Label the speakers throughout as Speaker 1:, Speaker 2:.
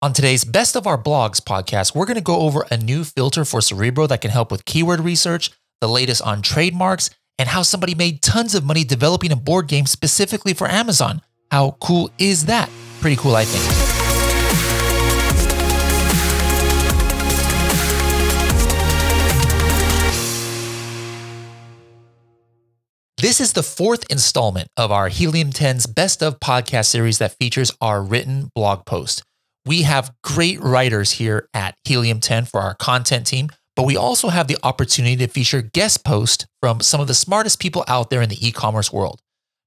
Speaker 1: On today's Best of Our Blogs podcast, we're going to go over a new filter for Cerebro that can help with keyword research, the latest on trademarks, and how somebody made tons of money developing a board game specifically for Amazon. How cool is that? Pretty cool, I think. This is the fourth installment of our Helium 10's Best of podcast series that features our written blog post. We have great writers here at Helium 10 for our content team, but we also have the opportunity to feature guest posts from some of the smartest people out there in the e commerce world.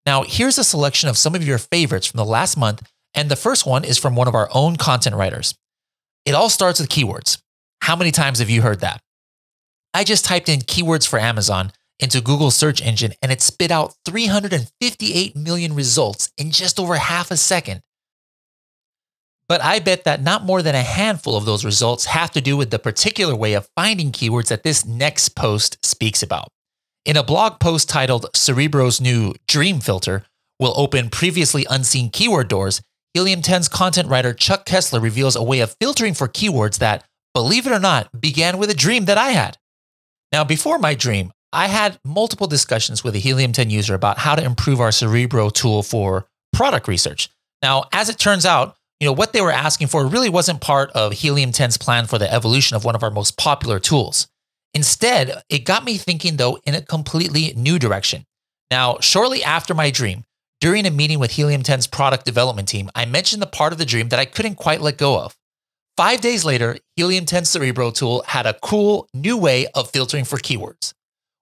Speaker 1: Now, here's a selection of some of your favorites from the last month, and the first one is from one of our own content writers. It all starts with keywords. How many times have you heard that? I just typed in keywords for Amazon into Google's search engine and it spit out 358 million results in just over half a second. But I bet that not more than a handful of those results have to do with the particular way of finding keywords that this next post speaks about. In a blog post titled Cerebro's new Dream Filter will open previously unseen keyword doors, Helium 10's content writer Chuck Kessler reveals a way of filtering for keywords that, believe it or not, began with a dream that I had. Now, before my dream, I had multiple discussions with a Helium 10 user about how to improve our Cerebro tool for product research. Now, as it turns out, you know, what they were asking for really wasn't part of Helium 10's plan for the evolution of one of our most popular tools. Instead, it got me thinking though in a completely new direction. Now, shortly after my dream, during a meeting with Helium 10's product development team, I mentioned the part of the dream that I couldn't quite let go of. Five days later, Helium 10 Cerebro tool had a cool new way of filtering for keywords.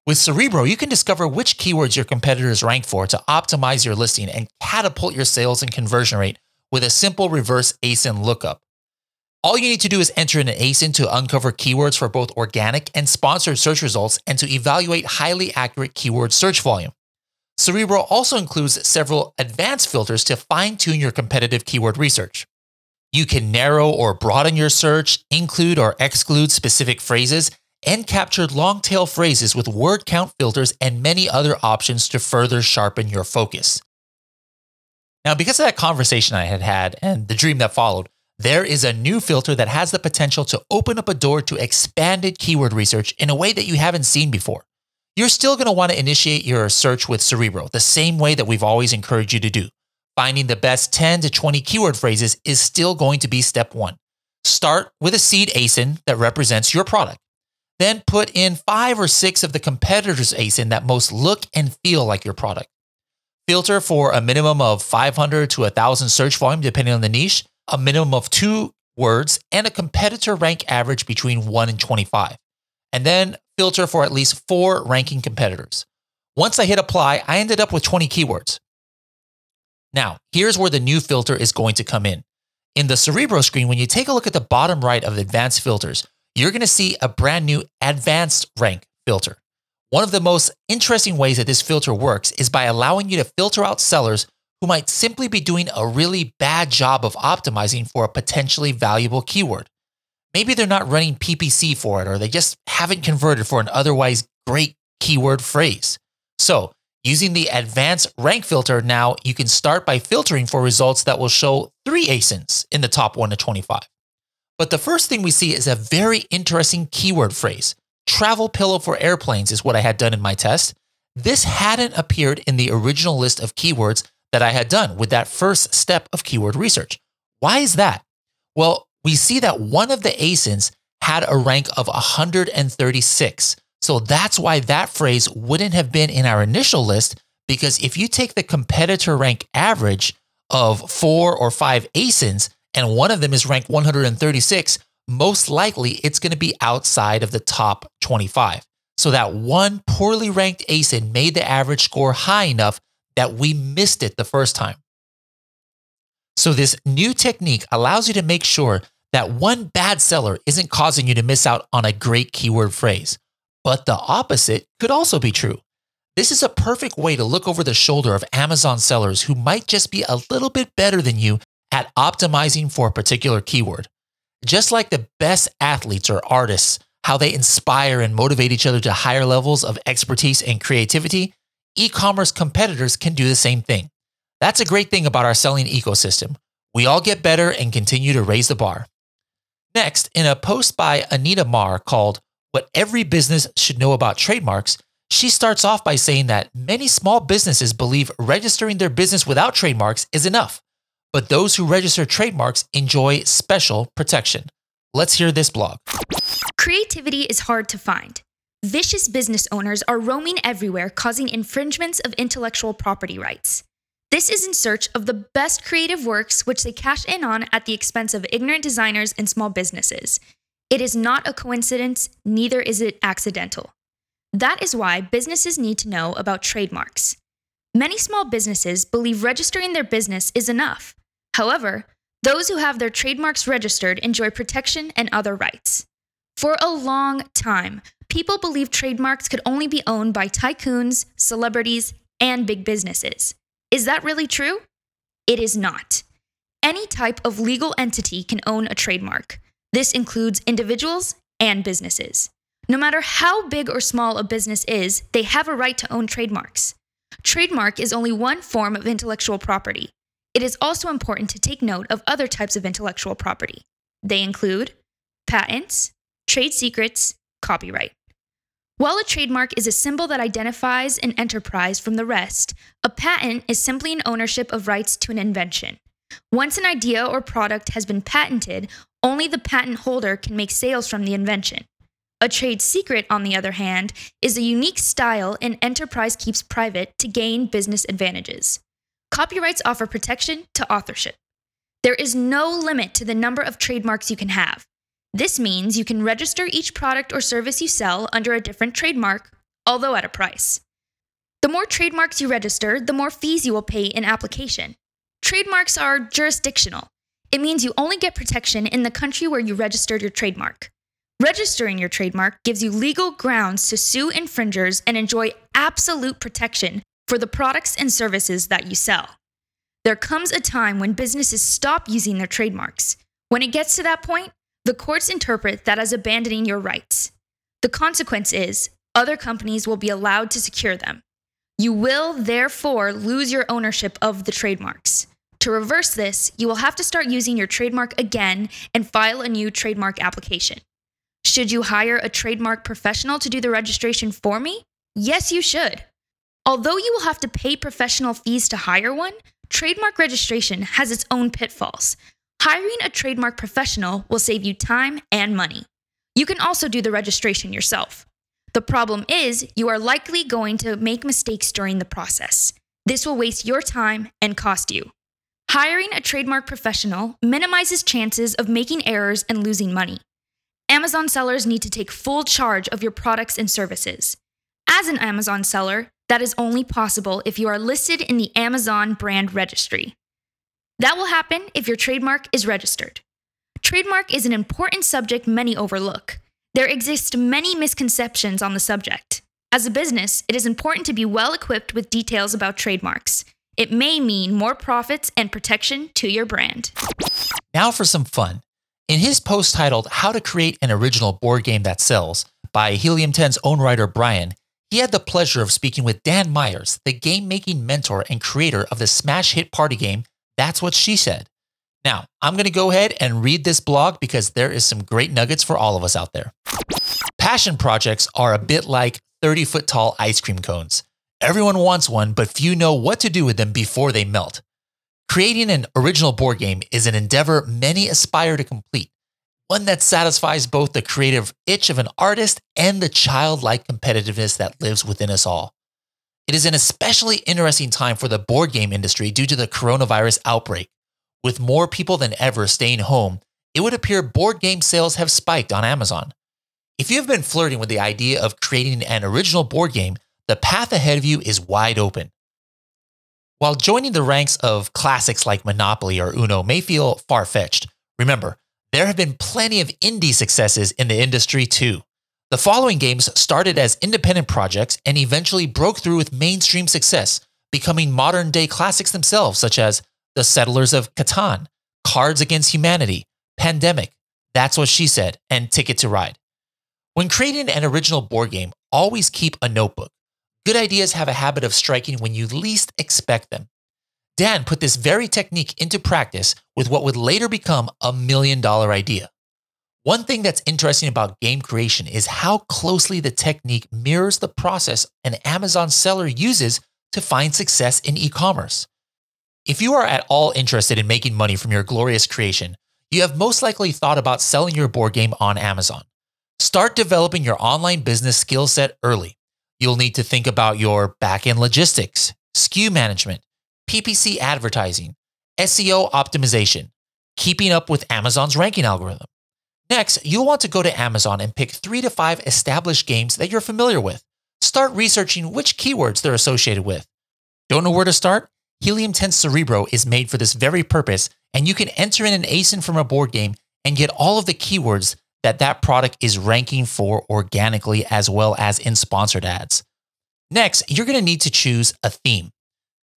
Speaker 1: With Cerebro, you can discover which keywords your competitors rank for to optimize your listing and catapult your sales and conversion rate with a simple reverse ASIN lookup. All you need to do is enter an ASIN to uncover keywords for both organic and sponsored search results and to evaluate highly accurate keyword search volume. Cerebro also includes several advanced filters to fine tune your competitive keyword research. You can narrow or broaden your search, include or exclude specific phrases, and capture long tail phrases with word count filters and many other options to further sharpen your focus. Now, because of that conversation I had had and the dream that followed, there is a new filter that has the potential to open up a door to expanded keyword research in a way that you haven't seen before. You're still going to want to initiate your search with Cerebro the same way that we've always encouraged you to do. Finding the best 10 to 20 keyword phrases is still going to be step one. Start with a seed ASIN that represents your product. Then put in five or six of the competitors' ASIN that most look and feel like your product filter for a minimum of 500 to 1,000 search volume, depending on the niche, a minimum of two words, and a competitor rank average between 1 and 25. And then filter for at least four ranking competitors. Once I hit apply, I ended up with 20 keywords. Now, here's where the new filter is going to come in. In the Cerebro screen, when you take a look at the bottom right of advanced filters, you're going to see a brand new advanced rank filter. One of the most interesting ways that this filter works is by allowing you to filter out sellers who might simply be doing a really bad job of optimizing for a potentially valuable keyword. Maybe they're not running PPC for it, or they just haven't converted for an otherwise great keyword phrase. So, using the advanced rank filter, now you can start by filtering for results that will show three ASINs in the top 1 to 25. But the first thing we see is a very interesting keyword phrase travel pillow for airplanes is what I had done in my test. This hadn't appeared in the original list of keywords that I had done with that first step of keyword research. Why is that? Well, we see that one of the ASINs had a rank of 136. So that's why that phrase wouldn't have been in our initial list because if you take the competitor rank average of four or five ASINs and one of them is ranked 136, most likely it's going to be outside of the top 25. So that one poorly ranked ASIN made the average score high enough that we missed it the first time. So this new technique allows you to make sure that one bad seller isn't causing you to miss out on a great keyword phrase. But the opposite could also be true. This is a perfect way to look over the shoulder of Amazon sellers who might just be a little bit better than you at optimizing for a particular keyword. Just like the best athletes or artists, how they inspire and motivate each other to higher levels of expertise and creativity, e commerce competitors can do the same thing. That's a great thing about our selling ecosystem. We all get better and continue to raise the bar. Next, in a post by Anita Marr called What Every Business Should Know About Trademarks, she starts off by saying that many small businesses believe registering their business without trademarks is enough, but those who register trademarks enjoy special protection. Let's hear this blog.
Speaker 2: Creativity is hard to find. Vicious business owners are roaming everywhere, causing infringements of intellectual property rights. This is in search of the best creative works, which they cash in on at the expense of ignorant designers and small businesses. It is not a coincidence, neither is it accidental. That is why businesses need to know about trademarks. Many small businesses believe registering their business is enough. However, those who have their trademarks registered enjoy protection and other rights. For a long time, people believed trademarks could only be owned by tycoons, celebrities, and big businesses. Is that really true? It is not. Any type of legal entity can own a trademark. This includes individuals and businesses. No matter how big or small a business is, they have a right to own trademarks. Trademark is only one form of intellectual property. It is also important to take note of other types of intellectual property. They include patents, trade secrets, copyright. While a trademark is a symbol that identifies an enterprise from the rest, a patent is simply an ownership of rights to an invention. Once an idea or product has been patented, only the patent holder can make sales from the invention. A trade secret, on the other hand, is a unique style an enterprise keeps private to gain business advantages. Copyrights offer protection to authorship. There is no limit to the number of trademarks you can have. This means you can register each product or service you sell under a different trademark, although at a price. The more trademarks you register, the more fees you will pay in application. Trademarks are jurisdictional. It means you only get protection in the country where you registered your trademark. Registering your trademark gives you legal grounds to sue infringers and enjoy absolute protection for the products and services that you sell. There comes a time when businesses stop using their trademarks. When it gets to that point, the courts interpret that as abandoning your rights. The consequence is other companies will be allowed to secure them. You will therefore lose your ownership of the trademarks. To reverse this, you will have to start using your trademark again and file a new trademark application. Should you hire a trademark professional to do the registration for me? Yes, you should. Although you will have to pay professional fees to hire one, trademark registration has its own pitfalls. Hiring a trademark professional will save you time and money. You can also do the registration yourself. The problem is, you are likely going to make mistakes during the process. This will waste your time and cost you. Hiring a trademark professional minimizes chances of making errors and losing money. Amazon sellers need to take full charge of your products and services. As an Amazon seller, that is only possible if you are listed in the Amazon brand registry. That will happen if your trademark is registered. Trademark is an important subject many overlook. There exist many misconceptions on the subject. As a business, it is important to be well equipped with details about trademarks. It may mean more profits and protection to your brand.
Speaker 1: Now for some fun. In his post titled How to Create an Original Board Game That Sells by Helium 10's own writer Brian, he had the pleasure of speaking with Dan Myers, the game making mentor and creator of the smash hit party game, That's What She Said. Now, I'm going to go ahead and read this blog because there is some great nuggets for all of us out there. Passion projects are a bit like 30 foot tall ice cream cones. Everyone wants one, but few know what to do with them before they melt. Creating an original board game is an endeavor many aspire to complete, one that satisfies both the creative itch of an artist and the childlike competitiveness that lives within us all. It is an especially interesting time for the board game industry due to the coronavirus outbreak. With more people than ever staying home, it would appear board game sales have spiked on Amazon. If you have been flirting with the idea of creating an original board game, the path ahead of you is wide open. While joining the ranks of classics like Monopoly or Uno may feel far fetched, remember, there have been plenty of indie successes in the industry too. The following games started as independent projects and eventually broke through with mainstream success, becoming modern day classics themselves, such as The Settlers of Catan, Cards Against Humanity, Pandemic, That's What She Said, and Ticket to Ride. When creating an original board game, always keep a notebook. Good ideas have a habit of striking when you least expect them. Dan put this very technique into practice with what would later become a million dollar idea. One thing that's interesting about game creation is how closely the technique mirrors the process an Amazon seller uses to find success in e commerce. If you are at all interested in making money from your glorious creation, you have most likely thought about selling your board game on Amazon. Start developing your online business skill set early. You'll need to think about your back end logistics, SKU management, PPC advertising, SEO optimization, keeping up with Amazon's ranking algorithm. Next, you'll want to go to Amazon and pick three to five established games that you're familiar with. Start researching which keywords they're associated with. Don't know where to start? Helium 10 Cerebro is made for this very purpose, and you can enter in an ASIN from a board game and get all of the keywords that that product is ranking for organically as well as in sponsored ads. Next, you're going to need to choose a theme.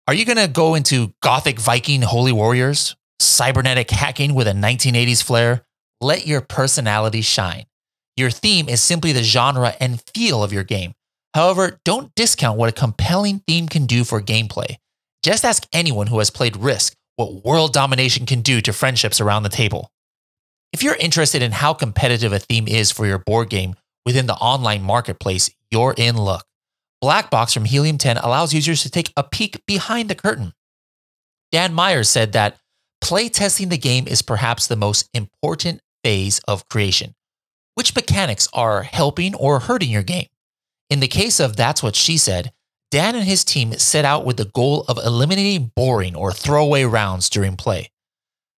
Speaker 1: Are you going to go into Gothic Viking Holy Warriors, cybernetic hacking with a 1980s flair? Let your personality shine. Your theme is simply the genre and feel of your game. However, don't discount what a compelling theme can do for gameplay. Just ask anyone who has played Risk what world domination can do to friendships around the table. If you're interested in how competitive a theme is for your board game within the online marketplace, you're in luck. Black Box from Helium 10 allows users to take a peek behind the curtain. Dan Myers said that playtesting the game is perhaps the most important phase of creation. Which mechanics are helping or hurting your game? In the case of That's What She Said, Dan and his team set out with the goal of eliminating boring or throwaway rounds during play.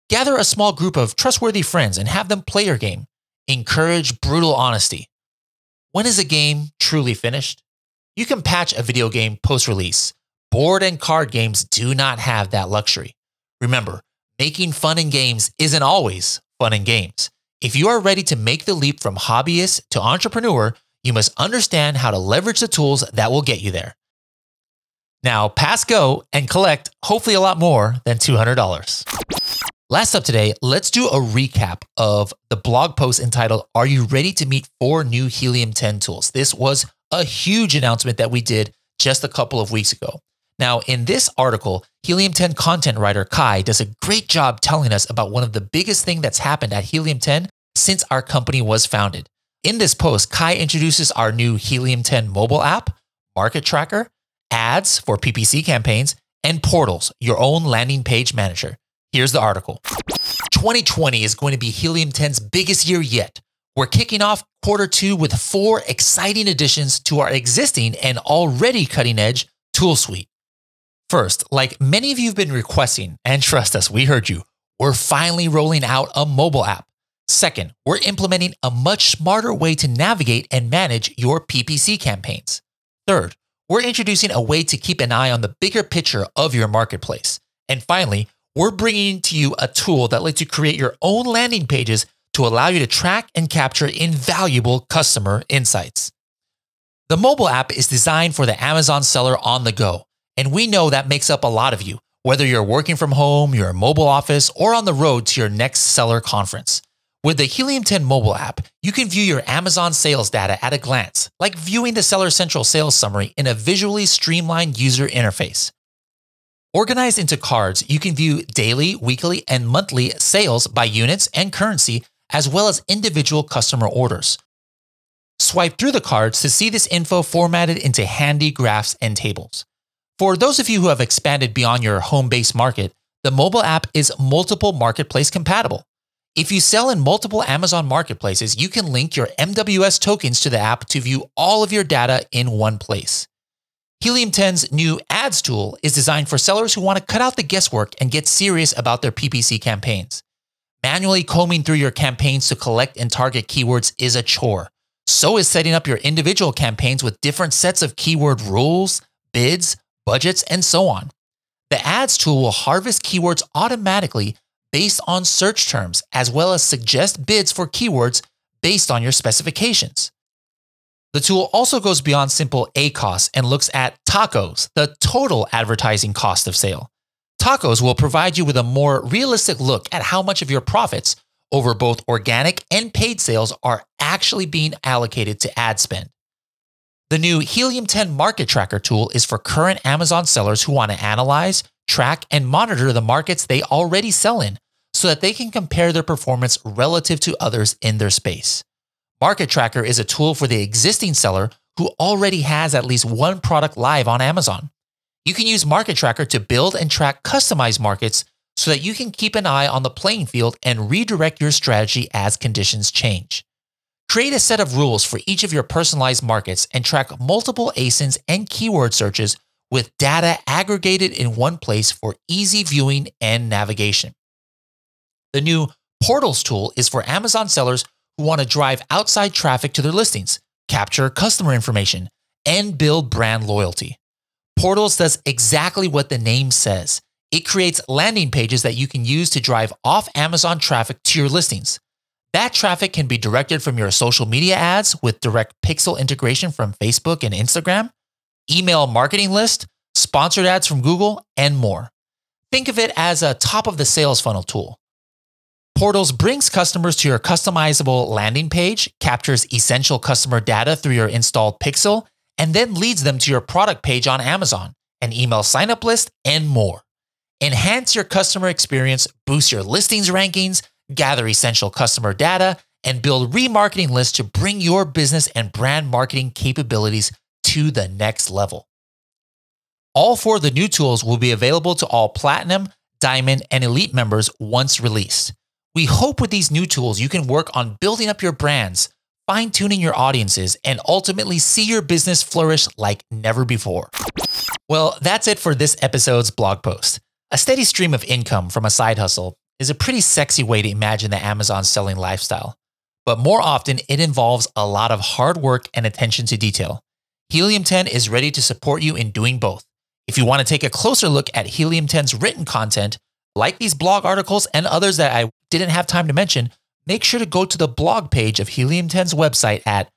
Speaker 1: Gather a small group of trustworthy friends and have them play your game. Encourage brutal honesty. When is a game truly finished? You can patch a video game post release. Board and card games do not have that luxury. Remember, making fun in games isn't always fun in games. If you are ready to make the leap from hobbyist to entrepreneur, you must understand how to leverage the tools that will get you there. Now, pass go and collect hopefully a lot more than $200. Last up today, let's do a recap of the blog post entitled, Are You Ready to Meet Four New Helium 10 Tools? This was a huge announcement that we did just a couple of weeks ago. Now, in this article, Helium 10 content writer Kai does a great job telling us about one of the biggest things that's happened at Helium 10 since our company was founded. In this post, Kai introduces our new Helium 10 mobile app, market tracker, ads for PPC campaigns, and portals, your own landing page manager. Here's the article 2020 is going to be Helium 10's biggest year yet. We're kicking off quarter two with four exciting additions to our existing and already cutting edge tool suite. First, like many of you have been requesting, and trust us, we heard you, we're finally rolling out a mobile app. Second, we're implementing a much smarter way to navigate and manage your PPC campaigns. Third, we're introducing a way to keep an eye on the bigger picture of your marketplace. And finally, we're bringing to you a tool that lets you create your own landing pages to allow you to track and capture invaluable customer insights. The mobile app is designed for the Amazon seller on the go, and we know that makes up a lot of you, whether you're working from home, your mobile office, or on the road to your next seller conference. With the Helium 10 mobile app, you can view your Amazon sales data at a glance, like viewing the Seller Central sales summary in a visually streamlined user interface. Organized into cards, you can view daily, weekly, and monthly sales by units and currency as well as individual customer orders. Swipe through the cards to see this info formatted into handy graphs and tables. For those of you who have expanded beyond your home based market, the mobile app is multiple marketplace compatible. If you sell in multiple Amazon marketplaces, you can link your MWS tokens to the app to view all of your data in one place. Helium 10's new ads tool is designed for sellers who want to cut out the guesswork and get serious about their PPC campaigns. Manually combing through your campaigns to collect and target keywords is a chore. So is setting up your individual campaigns with different sets of keyword rules, bids, budgets, and so on. The ads tool will harvest keywords automatically based on search terms, as well as suggest bids for keywords based on your specifications. The tool also goes beyond simple ACoS and looks at TACoS, the total advertising cost of sale. TACoS will provide you with a more realistic look at how much of your profits over both organic and paid sales are actually being allocated to ad spend. The new Helium 10 Market Tracker tool is for current Amazon sellers who want to analyze, track, and monitor the markets they already sell in so that they can compare their performance relative to others in their space. Market Tracker is a tool for the existing seller who already has at least one product live on Amazon. You can use Market Tracker to build and track customized markets so that you can keep an eye on the playing field and redirect your strategy as conditions change. Create a set of rules for each of your personalized markets and track multiple ASINs and keyword searches with data aggregated in one place for easy viewing and navigation. The new Portals tool is for Amazon sellers who want to drive outside traffic to their listings, capture customer information, and build brand loyalty. Portals does exactly what the name says. It creates landing pages that you can use to drive off Amazon traffic to your listings. That traffic can be directed from your social media ads with direct pixel integration from Facebook and Instagram, email marketing list, sponsored ads from Google, and more. Think of it as a top of the sales funnel tool. Portals brings customers to your customizable landing page, captures essential customer data through your installed pixel, and then leads them to your product page on Amazon, an email signup list, and more. Enhance your customer experience, boost your listings rankings, gather essential customer data, and build remarketing lists to bring your business and brand marketing capabilities to the next level. All four of the new tools will be available to all Platinum, Diamond, and Elite members once released. We hope with these new tools you can work on building up your brands, fine tuning your audiences, and ultimately see your business flourish like never before. Well, that's it for this episode's blog post. A steady stream of income from a side hustle is a pretty sexy way to imagine the Amazon selling lifestyle. But more often, it involves a lot of hard work and attention to detail. Helium 10 is ready to support you in doing both. If you want to take a closer look at Helium 10's written content, like these blog articles and others that I didn't have time to mention, make sure to go to the blog page of Helium 10's website at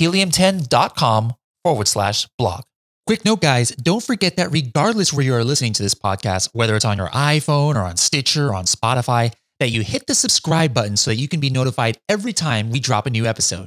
Speaker 1: helium10.com forward slash blog. Quick note, guys, don't forget that regardless where you are listening to this podcast, whether it's on your iPhone or on Stitcher or on Spotify, that you hit the subscribe button so that you can be notified every time we drop a new episode.